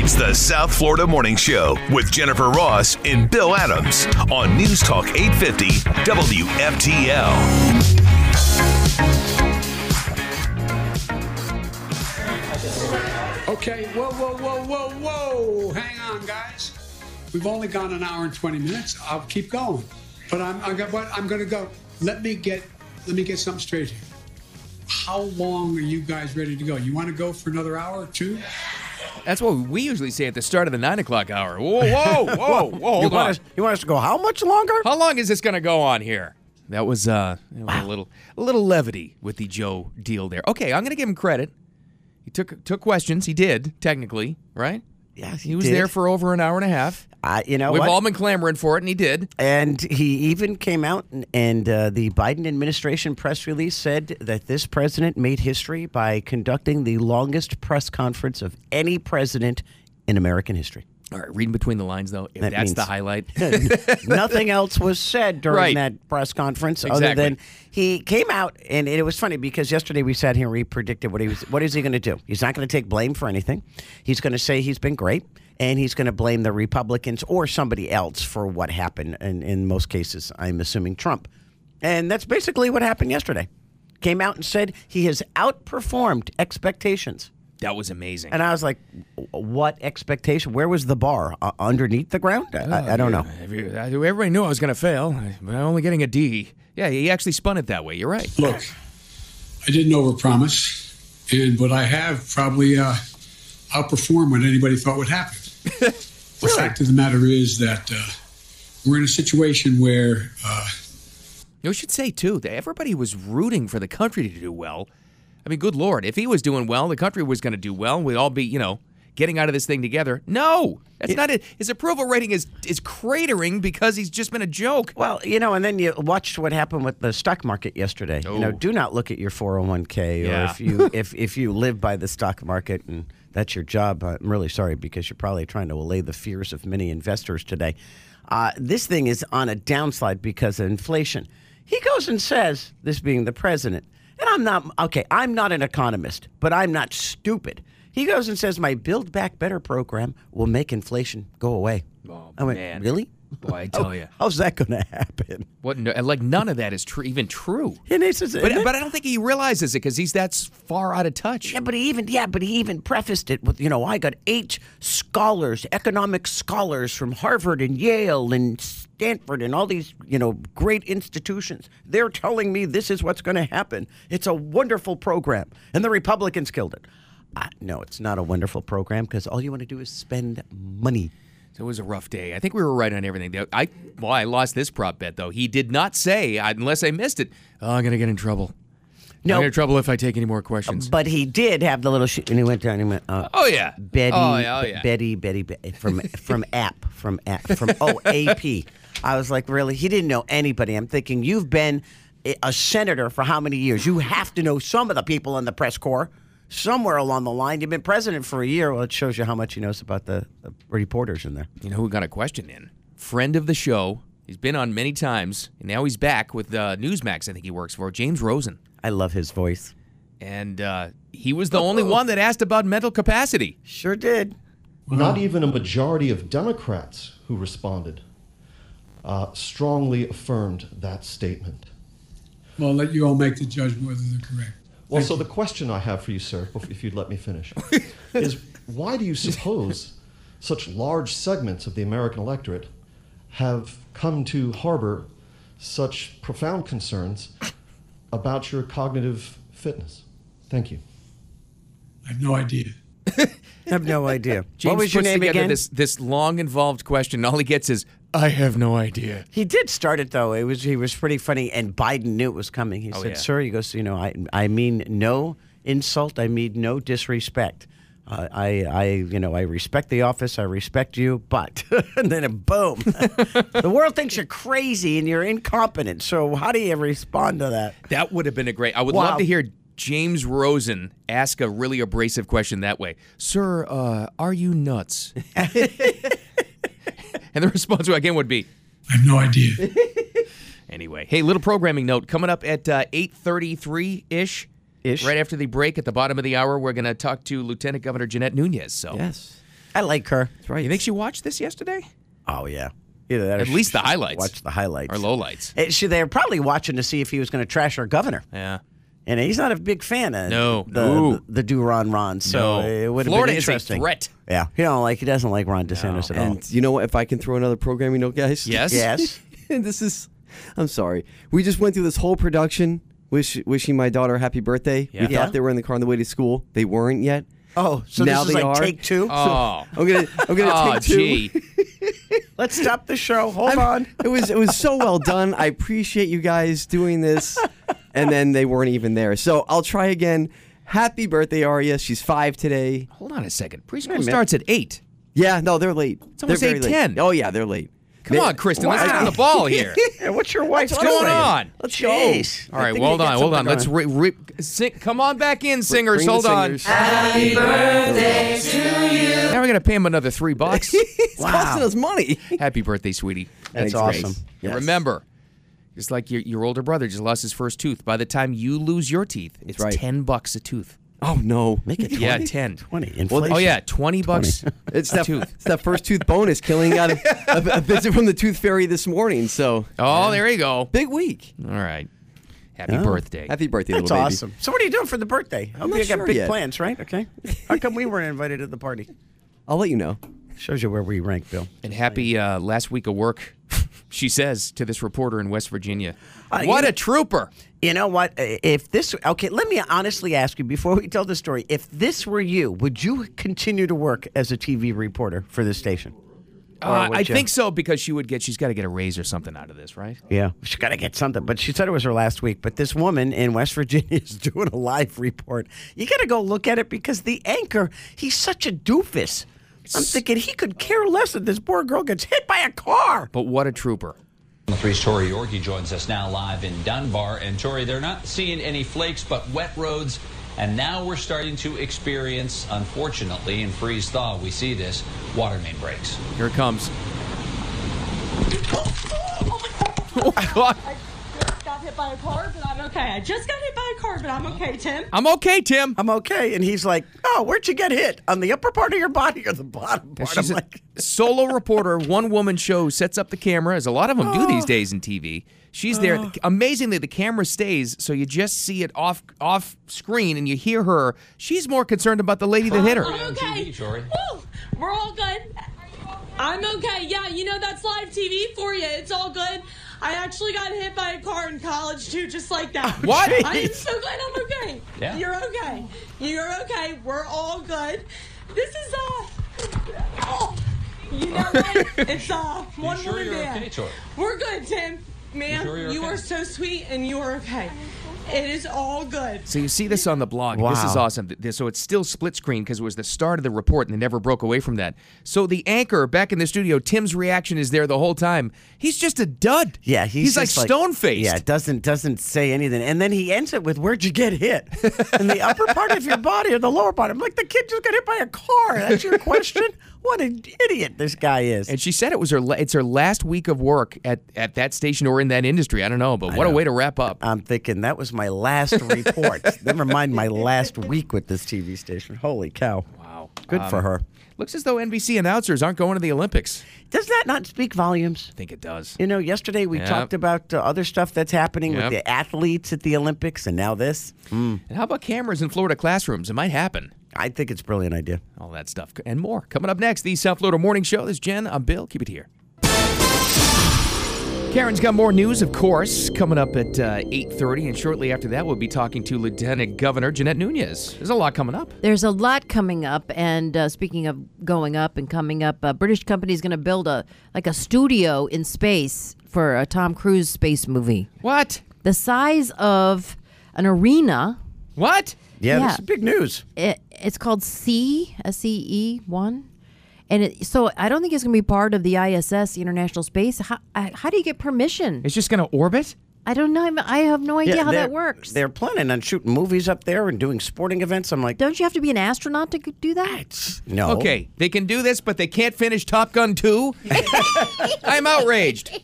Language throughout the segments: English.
It's the South Florida Morning Show with Jennifer Ross and Bill Adams on News Talk 850 WFTL. Okay, whoa, whoa, whoa, whoa, whoa. Hang on, guys. We've only gone an hour and 20 minutes. I'll keep going. But I'm, I'm, I'm going to go. Let me get let me get something straight here. How long are you guys ready to go? You want to go for another hour or two? That's what we usually say at the start of the nine o'clock hour. Whoa, whoa, whoa, whoa! you Hold want on. us? You want us to go how much longer? How long is this going to go on here? That was uh, was a little, a little levity with the Joe deal there. Okay, I'm going to give him credit. He took took questions. He did technically, right? Yes, He was there for over an hour and a half. Uh, you know We've what? all been clamoring for it, and he did. And he even came out and, and uh, the Biden administration press release said that this president made history by conducting the longest press conference of any president in American history. All right, reading between the lines though, That that's the highlight. Nothing else was said during Right. that press conference other than he came out and it was funny because yesterday we sat here and we predicted what he was what is he going to do? He's not going to take blame for anything. He's going to say he's been great and he's going to blame the Republicans or somebody else for what happened and in most cases I'm assuming Trump. And that's basically what happened yesterday. Came out and said he has outperformed expectations. that was amazing. And I was like, what expectation? Where was the bar? Uh, underneath the ground? I, I- I don't know. Everybody knew I was going to fail, but I'm only getting a D. Yeah, he actually spun it that way. You're right. Look, I didn't overpromise, and but I have probably uh, outperformed what anybody thought would happen. The fact of the matter is that uh, we're in a situation where uh, You should say too that everybody was rooting for the country to do well. I mean, good lord, if he was doing well, the country was going to do well. We'd all be, you know, getting out of this thing together. No, that's not it. His approval rating is is cratering because he's just been a joke. Well, you know, and then you watched what happened with the stock market yesterday. You know, Oh. do not look at your 401k or if you if if you live by the stock market and that's your job. I'm really sorry because you're probably trying to allay the fears of many investors today. Uh, this thing is on a downslide because of inflation. He goes and says, this being the president, and I'm not okay. I'm not an economist, but I'm not stupid. He goes and says, my Build Back Better program will make inflation go away. Oh, I went, man. really? Boy, I tell you, How's that going to happen? what? No, like none of that is true, even true. And he says, But it?" but I don't think he realizes it because he's that far out of touch. yeah, but he even yeah, but he even prefaced it with you know I got eight scholars, economic scholars from Harvard and Yale and Stanford and all these you know great institutions. They're telling me this is what's going to happen. It's a wonderful program, and the Republicans killed it. Uh, no, it's not a wonderful program because all you want to do is spend money. It was a rough day. I think we were right on everything. I well, I lost this prop bet though. He did not say, unless I missed it. Oh, I'm gonna get in trouble. No. I'm in trouble if I take any more questions. But he did have the little shit, and he went down and he went, uh, oh yeah, Betty, Oh yeah, oh yeah. Betty, Betty, Betty from from app from app from oh AP. I was like, really? He didn't know anybody. I'm thinking you've been a senator for how many years? You have to know some of the people in the press corps. Somewhere along the line, you've been president for a year. Well, it shows you how much he knows about the, the reporters in there. You know who got a question in? Friend of the show. He's been on many times, and now he's back with uh, Newsmax. I think he works for James Rosen, I love his voice. and uh, he was the only one that asked about mental capacity. Sure did. Not even a majority of Democrats who responded uh, strongly affirmed that statement. well, I'll let you all make the judgment whether they're correct. Well, so the question I have for you, sir, if you'd let me finish, is why do you suppose such large segments of the American electorate have come to harbor such profound concerns about your cognitive fitness? Thank you. I have no idea. I have no idea. James what was your puts name again? this this long involved question. All he gets is, "I have no idea." He did start it though. It was he was pretty funny, and Biden knew it was coming. He Oh, said, yeah. "Sir," he goes, "You know, I I mean no insult. I mean no disrespect. Uh, I I you know I respect the office. I respect you, but and then boom, the world thinks you're crazy and you're incompetent. So how do you respond to that? That would have been a great. I would Wow. love to hear James Rosen ask a really abrasive question that way. Sir, uh, are you nuts? and the response again would be, I have no idea. anyway. Hey, little programming note coming up at uh, 8:33 ish. Ish. Right after the break at the bottom of the hour, we're going to talk to Lieutenant Governor Jeanette Nunez. So Yes. I like her. That's right. You think she watched this yesterday? Oh yeah. Either that or At she- least the highlights. Watch the highlights Or lowlights? Eh, she, they're probably watching to see if he was going to trash our governor, Yeah. And he's not a big fan of No. the No. the, the do Ron Ron. So No. it would have Florida been is a interesting. threat. Yeah, he don't like he doesn't like Ron DeSantis at all. And you know what? If I can throw another programming note, guys. Yes? Yes. this is, I'm sorry. We just went through this whole production, wish, wishing my daughter a happy birthday. Yeah. We Yeah. thought they were in the car on the way to school. They weren't yet. Oh, so now this is they like are. take two. Oh. I'm gonna, I'm gonna oh, take two. gee. Let's stop the show. Hold I'm- on. It was, it was so well done. I appreciate you guys doing this. And then they weren't even there. So I'll try again. Happy birthday, Aria. She's five today. Hold on a second. Preschool starts at 8. Yeah, no, they're late. It's almost they're 8:10. Oh yeah, they're late. Come on, Kristen. Let's get on the ball here. Yeah, what's your wife's What's going on? Let's go. Jeez. All I right, think well, you hold got on, hold on. something Let's going. re- re- sing. Come on back in, singers. Bring the hold on. singers. Now we're gonna pay him another three bucks. It's Wow. costing us money. Happy birthday, sweetie. That's Thanks, awesome. And Yes. remember, just like your, your older brother just lost his first tooth. By the time you lose your teeth, it's right. ten bucks a tooth. Oh no, Make it 20. Yeah, 10. 20. Inflation. Oh yeah, twenty bucks. It's that, tooth. it's that first tooth bonus killing out of a, a visit from the tooth fairy this morning. So Oh, there you go. big week. All right. Happy oh. birthday. Happy birthday, That's little baby. awesome. So what are you doing for the birthday? I hope not you got big yet. plans, right? Okay. How come we weren't invited to the party? I'll let you know. Shows you where we rank, Bill. And happy uh, last week of work, she says to this reporter in West Virginia. Uh, what a trooper. You know what? If this, okay, let me honestly ask you before we tell the story. If this were you, would you continue to work as a TV reporter for this station? Uh, I you- think so because she would get, she's got to get a raise or something out of this, right? Yeah, she got to get something. But she said it was her last week. But this woman in West Virginia is doing a live report. You got to go look at it because the anchor, he's such a doofus. I'm thinking he could care less if this poor girl gets hit by a car. But what a trooper. Three's Tori Yorgey joins us now live in Dunbar. And Tori, they're not seeing any flakes, but wet roads. And now we're starting to experience, unfortunately, in freeze thaw, we see this water main breaks. Here it comes. Oh my God. Just got hit by a car, but I'm okay. I just got hit by a car, but I'm okay, Tim. I'm okay, Tim. I'm okay. And he's like, Oh, where'd you get hit? On the upper part of your body or the bottom part? She's I'm a like, solo reporter, one woman show, sets up the camera, as a lot of them do Oh. these days in TV. She's there. Oh. Amazingly, the camera stays, so you just see it off off screen, and you hear her. She's more concerned about the lady that hit her. I'm okay. TV, Tori. Woo! We're all good. I'm okay. Yeah, you know that's live TV for you. It's all good. I actually got hit by a car in college too, just like that. What? I am so glad I'm okay. Yeah. You're okay. You're okay. We're all good. This is uh. Oh, you know what? It's uh one sure woman band. okay, Tori? We're good, Tim. Ma'am, sure you're you okay? are so sweet and you are okay. It is all good. So you see this on the blog. This is awesome. So it's still split screen because it was the start of the report and they never broke away from that. So the anchor back in the studio, Tim's reaction is there the whole time. He's just a dud. Yeah, he's, like just stone faced. Yeah, doesn't doesn't say anything, and then he ends it with "Where'd you get hit?" In the upper part of your body or the lower part? I'm like, the kid just got hit by a car. That's your question? what an idiot this guy is. And she said it was her. la- It's her last week of work at, at that station or in that industry. I don't know, but what a way to wrap up. I'm thinking that was my last report. Never mind my last week with this TV station. Holy cow! Wow, Good for Um, her. Looks as though NBC announcers aren't going to the Olympics. Does that not speak volumes? I think it does. You know, yesterday we Yep. talked about uh, other stuff that's happening Yep. with the athletes at the Olympics, and now this. And how about cameras in Florida classrooms? It might happen. I think it's a brilliant idea. All that stuff and more coming up next. The South Florida Morning Show. This is Jen. I'm Bill. Keep it here. Karen's got more news, of course, coming up at uh, 8.30. And shortly after that, we'll be talking to Lieutenant Governor Jeanette Nunez. There's a lot coming up. There's a lot coming up, and uh, speaking of going up and coming up, a British company is going to build a like a studio in space for a Tom Cruise space movie, What? the size of an arena. What? Yeah, Yeah. this is big news. It, it's called C S E E one, and it, so I don't think it's going to be part of the ISS, the International Space. How, uh, how do you get permission? It's just going to orbit? I don't know. I have no idea how that works. They're planning on shooting movies up there and doing sporting events. I'm like, Don't you have to be an astronaut to do that? no. Okay, they can do this, but they can't finish Top Gun 2? I'm outraged.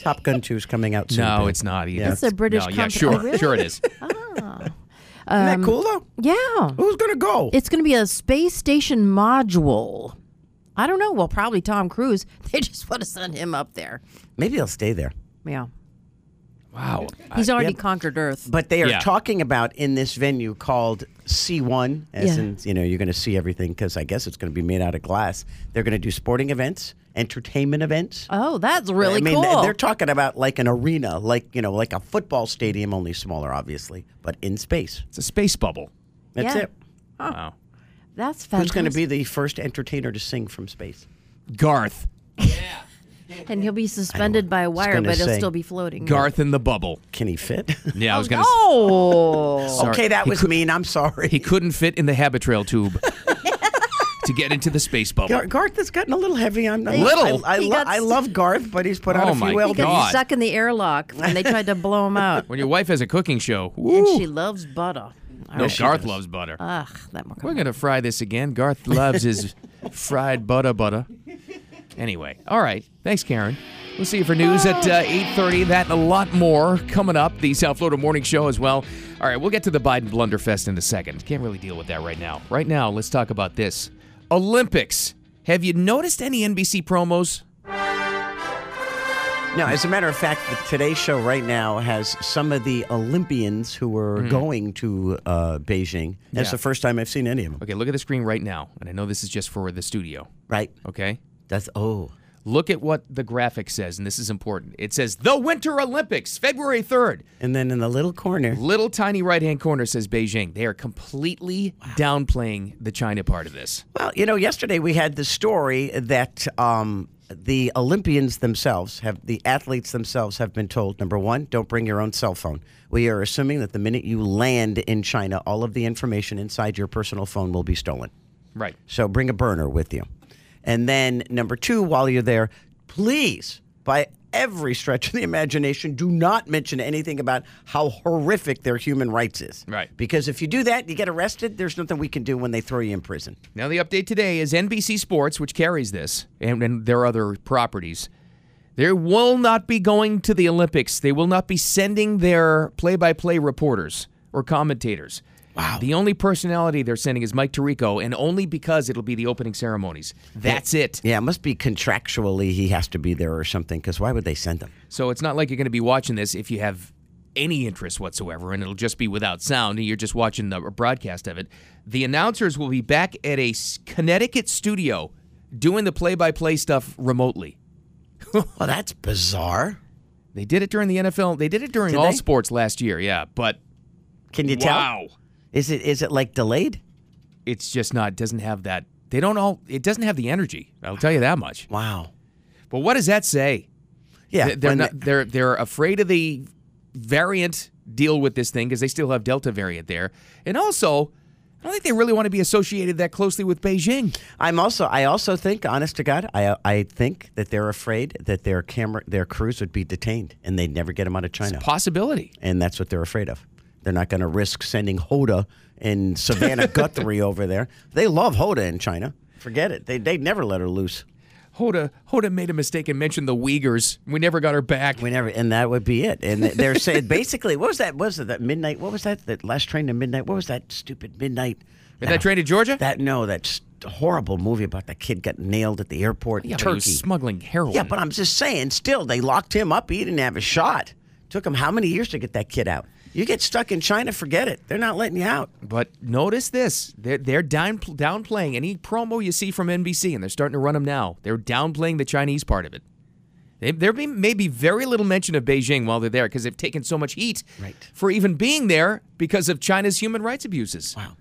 Top Gun 2 is coming out soon. No, it's not either. It's a British no, yeah, sure. Oh, really? Sure it is. Isn't that um, cool though? Yeah. Who's gonna go? It's going to be a space station module. I don't know. Well, probably Tom Cruise. They just want to send him up there. Maybe he'll stay there. Yeah. Wow. He's uh, already Yep. conquered Earth. But they are Yeah. talking about in this venue called SEE-1, as Yeah. in, you know, you're going to see everything because I guess it's going to be made out of glass. They're going to do sporting events, entertainment events. oh, that's really cool. I mean, cool. they- they're talking about like an arena, like, you know, like a football stadium, only smaller, obviously, but in space. It's a space bubble. That's Yeah. it. Wow. that's fantastic. Who's going to be the first entertainer to sing from space? Garth. Yeah. and he'll be suspended by a wire, gonna but he'll still be floating. Garth in the bubble. Can he fit? Yeah, I was oh, gonna. Oh. Sorry. okay, that He was could- mean. I'm sorry. He couldn't fit in the Habitrail tube to get into the space bubble. Gar- Garth has gotten a little heavy. I'm not Little? I, I, He lo- got I s- love Garth, but he's put out Oh a few my well He God. stuck in the airlock when they tried to blow him out. when your wife has a cooking show, and woo, she loves butter. All no, right. Garth loves butter. Ugh, that more. We're gonna fry this again. Garth loves his fried butter butter. Anyway, all right. Thanks, Karen. We'll see you for news at uh, 8.30. That and a lot more coming up. The South Florida Morning Show as well. All right, we'll get to the Biden Blunderfest in a second. Can't really deal with that right now. Right now, let's talk about this. Olympics. Have you noticed any NBC promos? No, as a matter of fact, the Today Show right now has some of the Olympians who are going to uh, Beijing. That's Yeah. the first time I've seen any of them. Okay, look at the screen right now. And I know this is just for the studio. Right? Okay? That's oh. Look at what the graphic says, and this is important. It says the Winter Olympics, February 3rd. And then in the little corner, Little tiny right hand corner says Beijing. They are completely downplaying the China part of this. well, you know, yesterday we had the story that um, the Olympians themselves have, the athletes themselves have been told number one, don't bring your own cell phone. We are assuming that the minute you land in China, all of the information inside your personal phone will be stolen. Right. So bring a burner with you. And then number two, while you're there, please, by every stretch of the imagination, do not mention anything about how horrific their human rights is. Right. Because if you do that, you get arrested. There's nothing we can do when they throw you in prison. Now, the update today is NBC Sports, which carries this, and, and their other properties. They will not be going to the Olympics. They will not be sending their play by play reporters or commentators. Wow. The only personality they're sending is Mike Tirico, and only because it'll be the opening ceremonies. That's it. Yeah, it must be contractually he has to be there or something. Because why would they send him? So it's not like you're going to be watching this if you have any interest whatsoever, and it'll just be without sound, and you're just watching the broadcast of it. The announcers will be back at a Connecticut studio doing the play by play stuff remotely. Well, that's bizarre. They did it during the NFL. They did it during Did all they? sports last year, yeah. But Can you tell? wow, Is it is it like delayed? it's just not. Doesn't have that. They don't all. It doesn't have the energy. I'll tell you that much. Wow. But what does that say? Yeah. They- they're not. they- They're they're afraid of the variant deal with this thing because they still have Delta variant there, and also. I don't think they really want to be associated that closely with Beijing. I'm also. I also think, honest to God, I I think that they're afraid that their camera, their crews would be detained, and they'd never get them out of China. Possibility. and that's what they're afraid of. They're not going to risk sending Hoda and Savannah Guthrie over there. They love Hoda in China. Forget it. They they'd never let her loose. Hoda Hoda made a mistake and mentioned the Uyghurs. We never got her back. We never, and that would be it. And they're saying basically, what was that? What was it that midnight? What was that? That last train to midnight? What was that stupid midnight? That Train to Georgia? That no, that horrible movie about the kid got nailed at the airport. in yeah, but he was Turkey. smuggling heroin. Yeah, but I'm just saying. Still, they locked him up. He didn't have a shot. Took him how many years to get that kid out? You get stuck in China, forget it. They're not letting you out. But notice this: they're they're down downplaying any promo you see from NBC, and they're starting to run them now. They're downplaying the Chinese part of it. They, there be, may be very little mention of Beijing while they're there because they've taken so much heat Right. for even being there because of China's human rights abuses. Wow.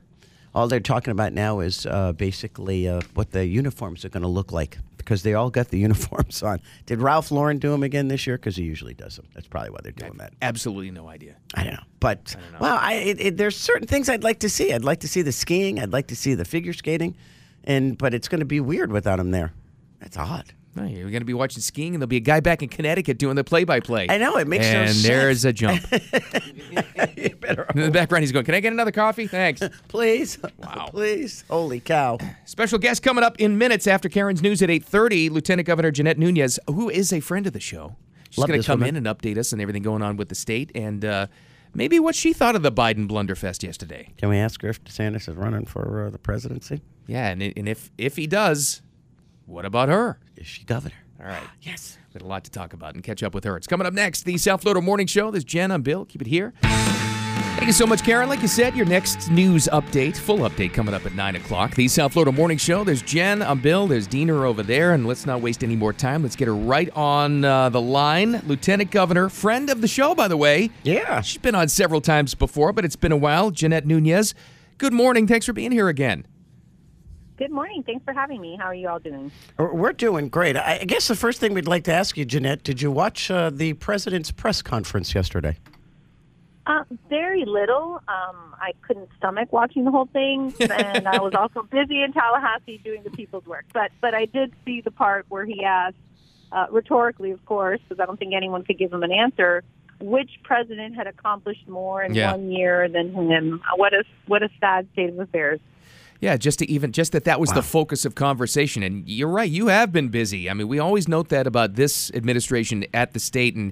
All they're talking about now is uh, basically uh, what the uniforms are going to look like because they all got the uniforms on. Did Ralph Lauren do them again this year? Because he usually does them. That's probably why they're doing that. Absolutely no idea. I don't know. But, I don't know. well, I, it, it, there's certain things I'd like to see. I'd like to see the skiing. I'd like to see the figure skating. and But it's going to be weird without him there. That's odd. No, you're going to be watching skiing, and there'll be a guy back in Connecticut doing the play-by-play. I know, it makes no and there's a jump. In the background, he's going, "Can I get another coffee? Thanks." Please. Wow. Please. Holy cow. Special guest coming up in minutes after Karen's news at 8:30. Lieutenant Governor Jeanette Nunez, who is a friend of the show, she's going to come woman. in and update us on everything going on with the state and uh, maybe what she thought of the Biden blunderfest yesterday. Can we ask her if DeSantis is running for uh, the presidency? Yeah, and, and if if he does, What about her? Is she governor? All right. Yes. We had a lot to talk about and catch up with her. It's coming up next. The South Florida Morning Show. There's Jen. I'm Bill. Keep it here. Thank you so much, Karen. Like you said, your next news update, full update coming up at 9 o'clock. The South Florida Morning Show. There's Jen, I'm Bill, there's Diener over there, and let's not waste any more time. Let's get her right on uh, the line. Lieutenant Governor, friend of the show, by the way. Yeah. She's been on several times before, but it's been a while. Jeanette Nunez, good morning. Thanks for being here again. Good morning. Thanks for having me. How are you all doing? We're doing great. I I guess the first thing we'd like to ask you, Jeanette, did you watch uh, the president's press conference yesterday? Uh, very little. Um, I couldn't stomach watching the whole thing, and I was also busy in Tallahassee doing the people's work. But but I did see the part where he asked, uh, rhetorically, of course, because I don't think anyone could give him an answer, which president had accomplished more in Yeah. one year than him. What a what a sad state of affairs. Yeah, just to even just that that was the focus of conversation. And you're right, you have been busy. I mean, we always note that about this administration at the state, and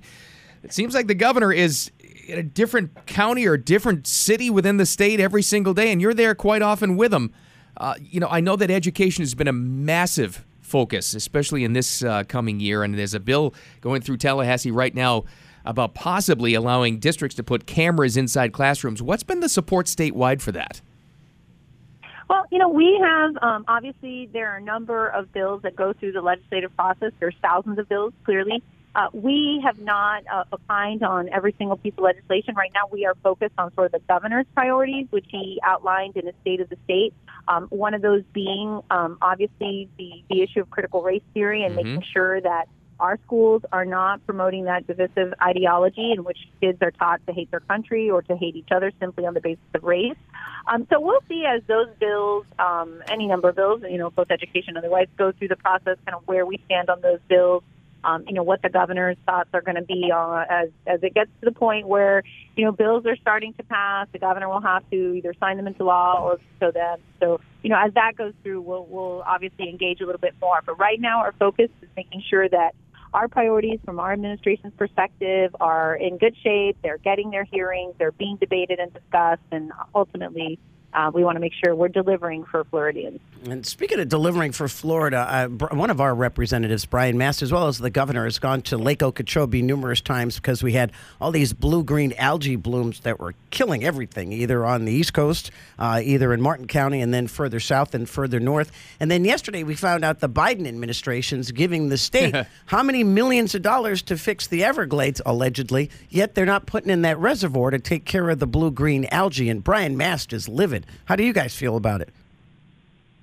it seems like the governor is in a different county or a different city within the state every single day, and you're there quite often with them. Uh, you know, I know that education has been a massive focus, especially in this uh, coming year, and there's a bill going through Tallahassee right now about possibly allowing districts to put cameras inside classrooms. What's been the support statewide for that? Well, you know, we have um, obviously there are a number of bills that go through the legislative process. There's thousands of bills, clearly. Uh, we have not uh, opined on every single piece of legislation. Right now, we are focused on sort of the governor's priorities, which he outlined in his State of the State. Um, one of those being um, obviously the, the issue of critical race theory and making sure that our schools are not promoting that divisive ideology in which kids are taught to hate their country or to hate each other simply on the basis of race. Um, so we'll see as those bills, um, any number of bills, you know, both education and otherwise, go through the process, kind of where we stand on those bills. Um, you know what the governor's thoughts are going to be uh, as as it gets to the point where you know bills are starting to pass. The governor will have to either sign them into law or veto them. So you know as that goes through, we'll we'll obviously engage a little bit more. But right now, our focus is making sure that our priorities from our administration's perspective are in good shape. They're getting their hearings. They're being debated and discussed, and ultimately, uh, we want to make sure we're delivering for Floridians. And speaking of delivering for Florida, uh, one of our representatives, Brian Mast, as well as the governor, has gone to Lake Okeechobee numerous times because we had all these blue-green algae blooms that were killing everything, either on the East Coast, uh, either in Martin County, and then further south and further north. And then yesterday we found out the Biden administration's giving the state how many millions of dollars to fix the Everglades, allegedly, yet they're not putting in that reservoir to take care of the blue-green algae. And Brian Mast is livid. How do you guys feel about it?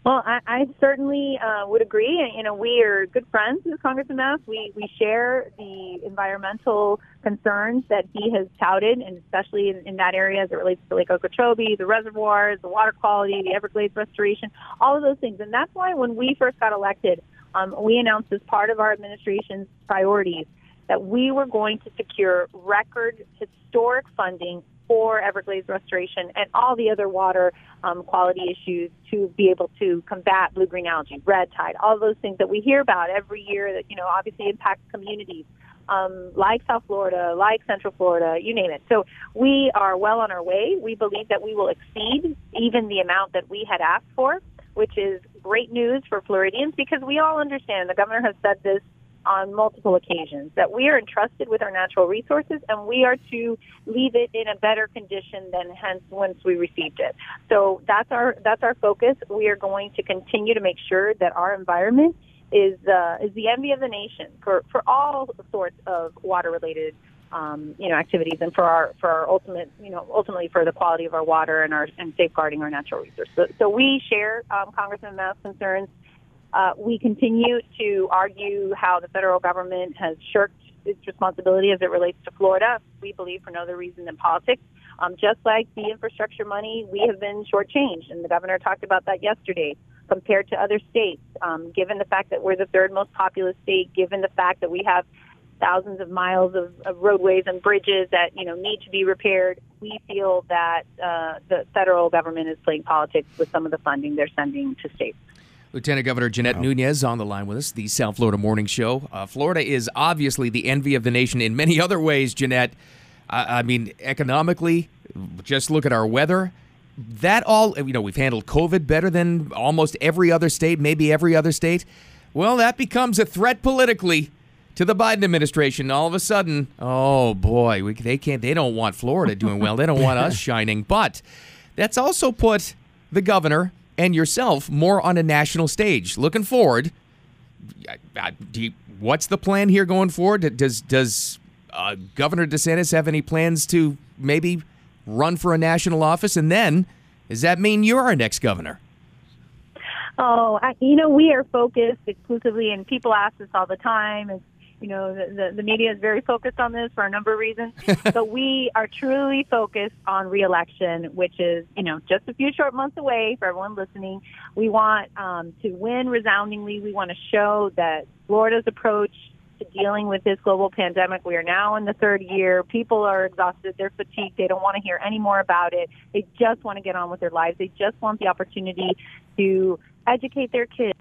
Well, I, I certainly uh, would agree. You know, we are good friends with Congressman Mast. We we share the environmental concerns that he has touted, and especially in, in that area as it relates to Lake Okeechobee, the reservoirs, the water quality, the Everglades restoration, all of those things. And that's why when we first got elected, um, we announced as part of our administration's priorities that we were going to secure record historic funding for Everglades restoration and all the other water um, quality issues to be able to combat blue green algae, red tide, all those things that we hear about every year that you know obviously impact communities um, like South Florida, like Central Florida, you name it. So we are well on our way. We believe that we will exceed even the amount that we had asked for, which is great news for Floridians because we all understand. The governor has said this on multiple occasions that we are entrusted with our natural resources and we are to leave it in a better condition than hence once we received it. So that's our that's our focus. We are going to continue to make sure that our environment is uh, is the envy of the nation for for all sorts of water related um, you know activities and for our for our ultimate you know ultimately for the quality of our water and our and safeguarding our natural resources. So, so we share um, Congressman Mast's concerns. Uh, we continue to argue how the federal government has shirked its responsibility as it relates to Florida. We believe for no other reason than politics. Um, just like the infrastructure money, we have been shortchanged, and the governor talked about that yesterday. Compared to other states, um, given the fact that we're the third most populous state, given the fact that we have thousands of miles of, of roadways and bridges that you know need to be repaired, we feel that uh, the federal government is playing politics with some of the funding they're sending to states. Lieutenant Governor Jeanette Nunez on the line with us, the South Florida Morning Show. Uh, Florida is obviously the envy of the nation in many other ways, Jeanette. I I mean, economically, just look at our weather. That all, you know, we've handled COVID better than almost every other state, maybe every other state. Well, that becomes a threat politically to the Biden administration. All of a sudden, oh boy, we, they can't. They don't want Florida doing well. They don't want us shining. But that's also put the governor and yourself more on a national stage. Looking forward, you- what's the plan here going forward? Does does uh, Governor DeSantis have any plans to maybe run for a national office? And then, does that mean you're our next governor? Oh, I, you know, we are focused exclusively, and people ask us all the time. You know, the, the, the media is very focused on this for a number of reasons. but we are truly focused on reelection, which is you know just a few short months away. For everyone listening, we want um, to win resoundingly. We want to show that Florida's approach to dealing with this global pandemic. We are now in the third year. People are exhausted. They're fatigued. They don't want to hear any more about it. They just want to get on with their lives. They just want the opportunity to educate their kids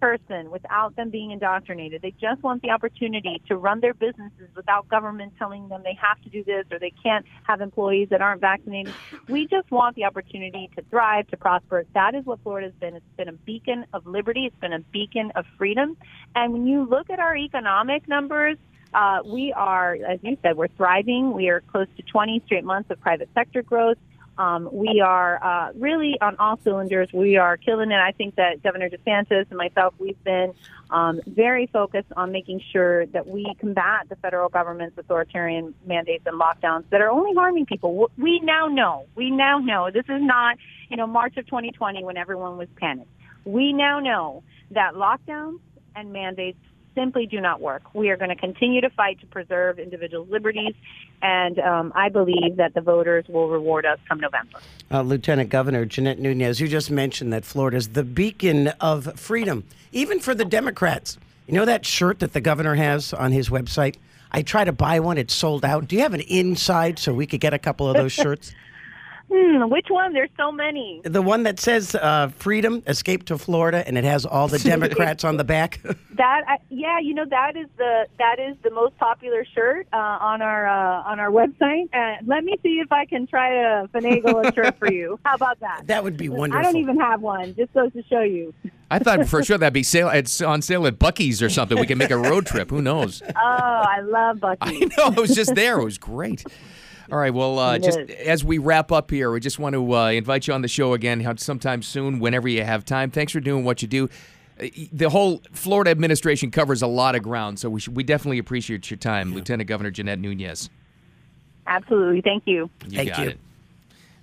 person without them being indoctrinated. They just want the opportunity to run their businesses without government telling them they have to do this or they can't have employees that aren't vaccinated. We just want the opportunity to thrive, to prosper. That is what Florida's been. It's been a beacon of liberty. It's been a beacon of freedom. And when you look at our economic numbers, uh, we are, as you said, we're thriving. We are close to 20 straight months of private sector growth. Um, we are uh, really on all cylinders. We are killing it. I think that Governor DeSantis and myself, we've been um, very focused on making sure that we combat the federal government's authoritarian mandates and lockdowns that are only harming people. We now know. We now know. This is not, you know, March of 2020 when everyone was panicked. We now know that lockdowns and mandates simply do not work. We are going to continue to fight to preserve individual liberties, and um, I believe that the voters will reward us come November. Uh, Lieutenant Governor Jeanette Nunez, you just mentioned that Florida is the beacon of freedom, even for the Democrats. You know that shirt that the governor has on his website? I try to buy one, it's sold out. Do you have an inside so we could get a couple of those shirts? Hmm, which one? There's so many. the one that says uh, "Freedom, Escape to Florida," and it has all the Democrats on the back. That I, yeah, you know that is the that is the most popular shirt uh, on our uh, on our website. Uh, let me see if I can try to finagle a shirt for you. How about that? That would be wonderful. I don't even have one. Just goes to show you. I thought for sure that'd be sale. It's on sale at Buc-ee's or something. We can make a road trip. Who knows? Oh, I love Buc-ee's. I know. I was just there. It was great. All right. Well, uh, just as we wrap up here, we just want to uh, invite you on the show again sometime soon, whenever you have time. Thanks for doing what you do. Uh, The whole Florida administration covers a lot of ground, so we should, we definitely appreciate your time, Lieutenant Governor Jeanette Nunez. Absolutely. Thank you. You Thank got you. it.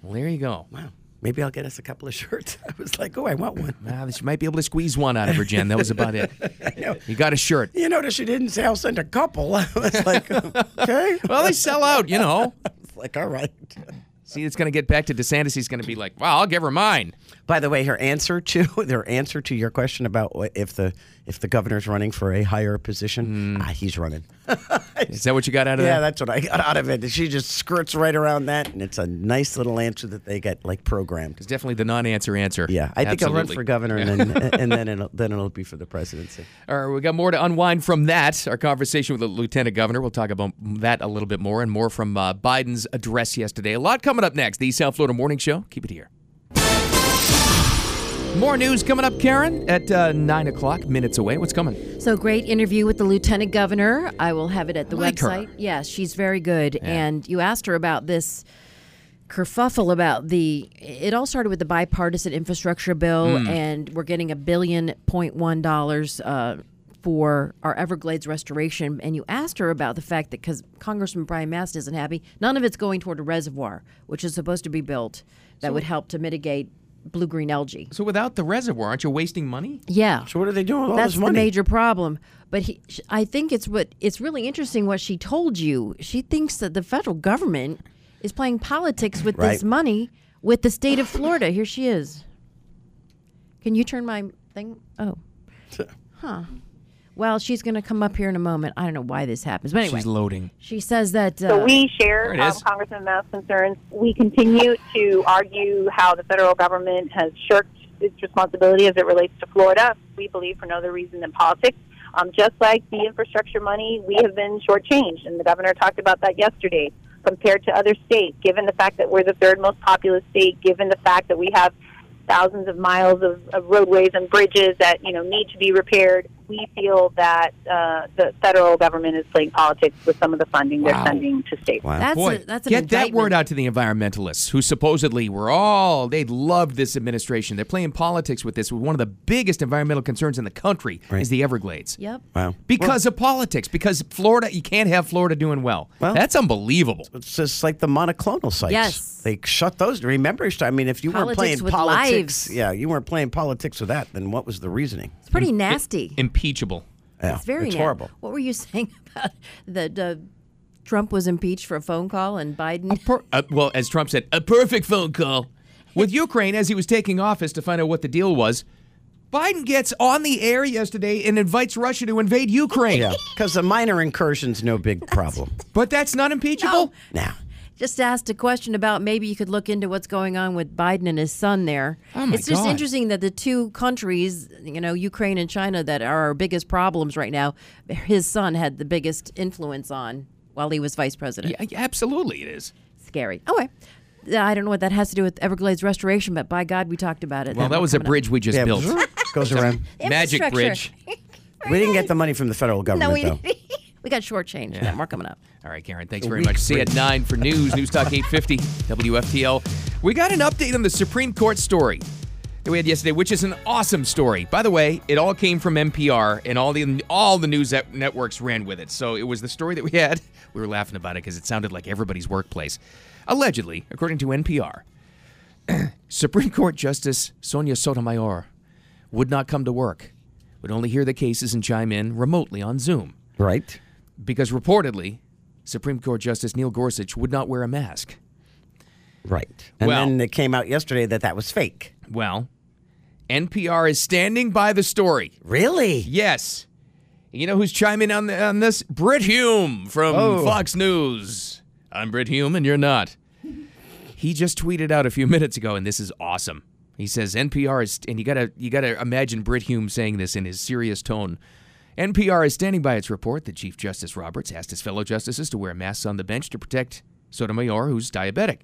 Well, there you go. Wow. Maybe I'll get us a couple of shirts. I was like, oh, I want one. Wow, you might be able to squeeze one out of her, Jen. That was about it. You got a shirt. You notice she didn't say I'll send a couple. I was like, okay. Well, they sell out, you know. Like, all right. See, it's going to get back to DeSantis. He's going to be like, "Wow, I'll give her mine." By the way, her answer to their answer to your question about if the if the governor's running for a higher position, ah, he's running. Is that what you got out of Yeah, that? Yeah, that's what I got out of it. She just skirts right around that, and it's a nice little answer that they get like programmed. It's definitely the non-answer answer. Yeah, I think I'll run for governor, and then and then it'll, then it'll be for the presidency. All right, we got more to unwind from that. Our conversation with the lieutenant governor. We'll talk about that a little bit more and more from uh, Biden's address yesterday. A lot coming up next. The South Florida Morning Show. Keep it here. More news coming up, Karen, at uh, 9 o'clock, minutes away. What's coming? So great interview with the lieutenant governor. I will have it at the like website. Yes, she's very good. And you asked her about this kerfuffle about the. It all started with the bipartisan infrastructure bill, Hmm. and we're getting a billion point one dollars. Uh, for our Everglades restoration, and you asked her about the fact that because Congressman Brian Mast isn't happy, none of it's going toward a reservoir, which is supposed to be built that would help to mitigate blue green algae. So without the reservoir, aren't you wasting money? Yeah. So what are they doing with all That's this the major problem. But he, sh- I think it's what it's really interesting what she told you. She thinks that the federal government is playing politics with Right. this money with the state of Florida. Here she is. Can you turn my thing? Oh, huh. Well, she's going to come up here in a moment. I don't know why this happens, but anyway, She's loading. she says that. Uh, So we share There it um, is. Congressman Mast's concerns. We continue to argue how the federal government has shirked its responsibility as it relates to Florida. We believe for no other reason than politics. Um, just like the infrastructure money, we have been shortchanged, and the governor talked about that yesterday. Compared to other states, given the fact that we're the third most populous state, given the fact that we have thousands of miles of, of roadways and bridges that you know need to be repaired, we feel that uh, the federal government is playing politics with some of the funding Wow. they're sending to states. That's Boy, a, that's an get that word out to the environmentalists who supposedly were all they loved this administration. They're playing politics with this. One of the biggest environmental concerns in the country is the Everglades. Yep. Wow. Because of politics, because Florida, you can't have Florida doing well. Well- That's unbelievable. It's just like the monoclonal sites. Yes. They shut those. Remember, I mean, if you weren't playing politics, lives. yeah, you weren't playing politics with that, then what was the reasoning? It's pretty nasty. Impeachable. Yeah, it's very it's na- horrible. What were you saying about that uh, Trump was impeached for a phone call and Biden? Per- uh, well, as Trump said, a perfect phone call. With Ukraine, as he was taking office to find out what the deal was, Biden gets on the air yesterday and invites Russia to invade Ukraine. Yeah, because a minor incursion's no big problem. But that's not impeachable? Now, just asked a question about maybe you could look into what's going on with Biden and his son there. Oh, my it's just God. interesting that the two countries, you know, Ukraine and China, that are our biggest problems right now, his son had the biggest influence on while he was vice president. Yeah, absolutely, it is. Scary. Okay. I don't know what that has to do with Everglades restoration, but by God, we talked about it. Well, that was a coming up. bridge we just yeah, built. goes around. Magic bridge. We didn't get the money from the federal government, No, we, though. we got shortchanged. Yeah. More coming up. All right, Karen, thanks very much. See you at 9 for news, News Talk 850, WFTL. We got an update on the Supreme Court story that we had yesterday, which is an awesome story. By the way, it all came from NPR, and all the all the news networks ran with it. So it was the story that we had. We were laughing about it because it sounded like everybody's workplace. Allegedly, according to NPR, Supreme Court Justice Sonia Sotomayor would not come to work, would only hear the cases and chime in remotely on Zoom Right? Because reportedly, Supreme Court Justice Neil Gorsuch would not wear a mask. Right. And Well- then it came out yesterday that that was fake. Well, NPR is standing by the story. Really? Yes. You know who's chiming on, the, on this? Brit Hume from Oh. Fox News. I'm Brit Hume, and you're not. He just tweeted out a few minutes ago, and this is awesome. He says NPR is, and you gotta you gotta imagine Brit Hume saying this in his serious tone. NPR is standing by its report that Chief Justice Roberts asked his fellow justices to wear masks on the bench to protect Sotomayor, who's diabetic.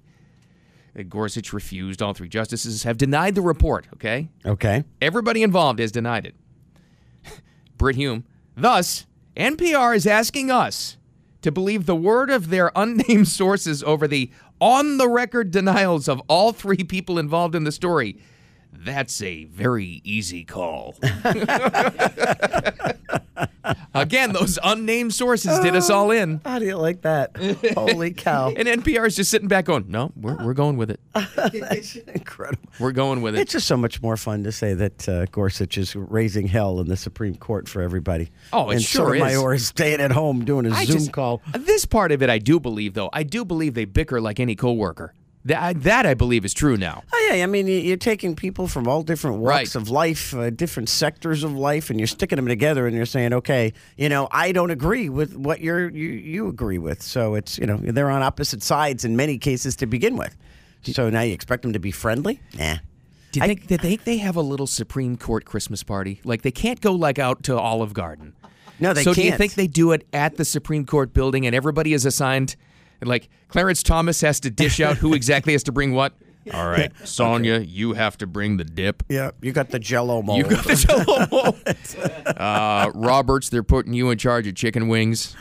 Uh, Gorsuch refused. All three justices have denied the report. Okay, Okay. Everybody involved has denied it. Brit Hume. Thus, NPR is asking us to believe the word of their unnamed sources over the on the record denials of all three people involved in the story. That's a very easy call. Again, those unnamed sources did us all in. How do you like that? Holy cow. And NPR is just sitting back going, no, we're, we're going with it. That's incredible. We're going with it. It's just so much more fun to say that uh, Gorsuch is raising hell in the Supreme Court for everybody. Oh, it and sure is. Sotomayor is staying at home doing a I Zoom just- call. This part of it, I do believe, though. I do believe they bicker like any coworker. That I, that I believe is true now. Oh yeah, I mean you- you're taking people from all different walks Right. of life, uh, different sectors of life, and you're sticking them together, and you're saying, okay, you know, I don't agree with what you're you you agree with. So it's you know they're on opposite sides in many cases to begin with. So now you expect them to be friendly? Nah. Do you think that they they have a little Supreme Court Christmas party? Like they can't go like out to Olive Garden. No, they can't. so do you think they do it at the Supreme Court building and everybody is assigned? Like Clarence Thomas has to dish out who exactly has to bring what. All right, Sonia, you have to bring the dip. Yeah, you got the Jello mold. You got the Jello mold. uh, Roberts, they're putting you in charge of chicken wings.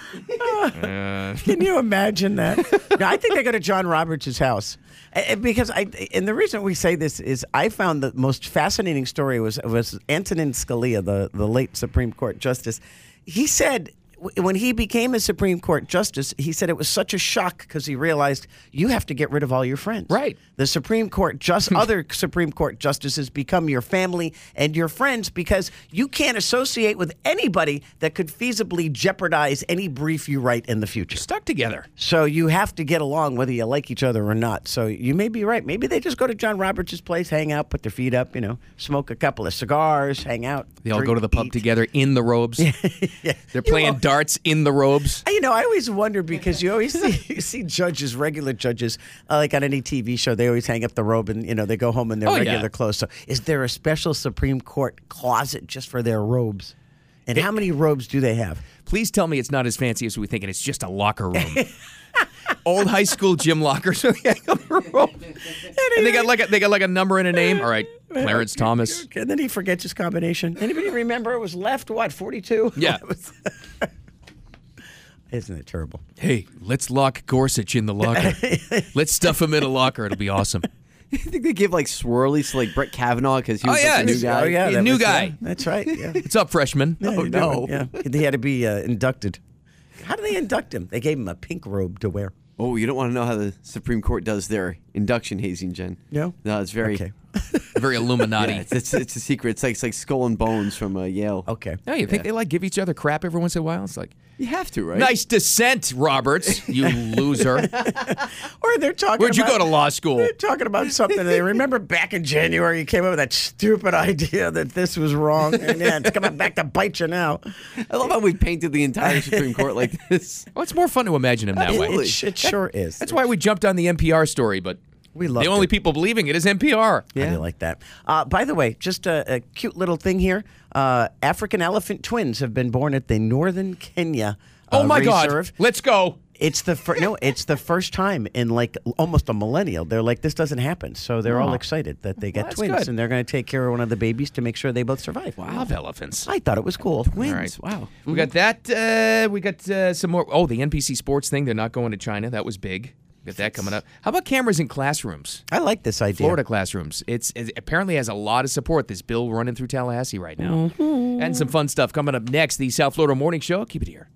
Uh, Can you imagine that? No, I think they go to John Roberts' house. A- a- Because I, and the reason we say this is, I found the most fascinating story was was Antonin Scalia, the the late Supreme Court justice. He said w- when he became a Supreme Court justice, he said it was such a shock because he realized you have to get rid of all your friends. Right. The Supreme Court, just other Supreme Court justices become your family and your friends because you can't associate with anybody that could feasibly jeopardize any brief you write in the future. stuck together. So you have to get along whether you like each other or not. So you may be right. Maybe they just go to John Roberts' place, hang out, put their feet up, you know, smoke a couple of cigars, hang out. They all drink, go to the pub eat. together in the robes. yeah. They're playing darts in the robes. You know, I always wonder because you always see, you see judges, regular judges, uh, like on any TV show, they always hang up the robe and, you know, they go home in their Oh, yeah. regular clothes. So is there a special Supreme Court closet just for their robes? And how many robes do they have? Please tell me it's not as fancy as we think and it's just a locker room. old high school gym lockers on the end of the rope. And they got like a, they got like a number and a name. All right, Clarence Thomas. And then he forgets his combination. Anybody remember it was left what forty two? Yeah. Isn't it terrible? Hey, let's lock Gorsuch in the locker. let's stuff him in a locker. It'll be awesome. I think they give like swirlies to like Brett Kavanaugh because he Oh, was yeah, like, the new guy. Oh yeah, Hey, new was- guy. yeah, that's right. Yeah. What's up, freshman? Yeah, Oh, no. know, Yeah, he had to be uh, inducted. How do they induct him? They gave him a pink robe to wear. Oh, you don't want to know how the Supreme Court does their induction hazing, Jen. No? No, it's very. Okay. Very Illuminati. Yeah, it's, it's, it's a secret. It's like it's like Skull and Bones from uh, Yale. Okay. No, you think they like give each other crap every once in a while? It's like You have to, right? nice dissent, Roberts. You loser. Or they're talking. Where'd you go to law school? They're talking about something. They remember back in January, you came up with that stupid idea that this was wrong, and yeah, it's coming back to bite you now. I love how we painted the entire Supreme Court like this. Well, it's more fun to imagine him that way. It, it sure is. That's why we jumped on the NPR story, but We love the only it. people believing it is NPR. I do like that. Uh, by the way, just a, a cute little thing here. Uh, African elephant twins have been born at the Northern Kenya. Oh uh, my God! Let's go. It's the fir- no, it's the first time in like almost a millennial. They're like, this doesn't happen, so they're all excited that they get that's twins, good. and they're going to take care of one of the babies to make sure they both survive. I love elephants. I thought it was cool. Twins. All right. Wow. We got that. Uh, we got uh, some more. Oh, the NBC sports thing. They're not going to China. That was big. Got that coming up. How about cameras in classrooms? I like this idea. Florida classrooms. It's it apparently has a lot of support. This bill running through Tallahassee right now, mm-hmm. and some fun stuff coming up next. The South Florida Morning Show. Keep it here.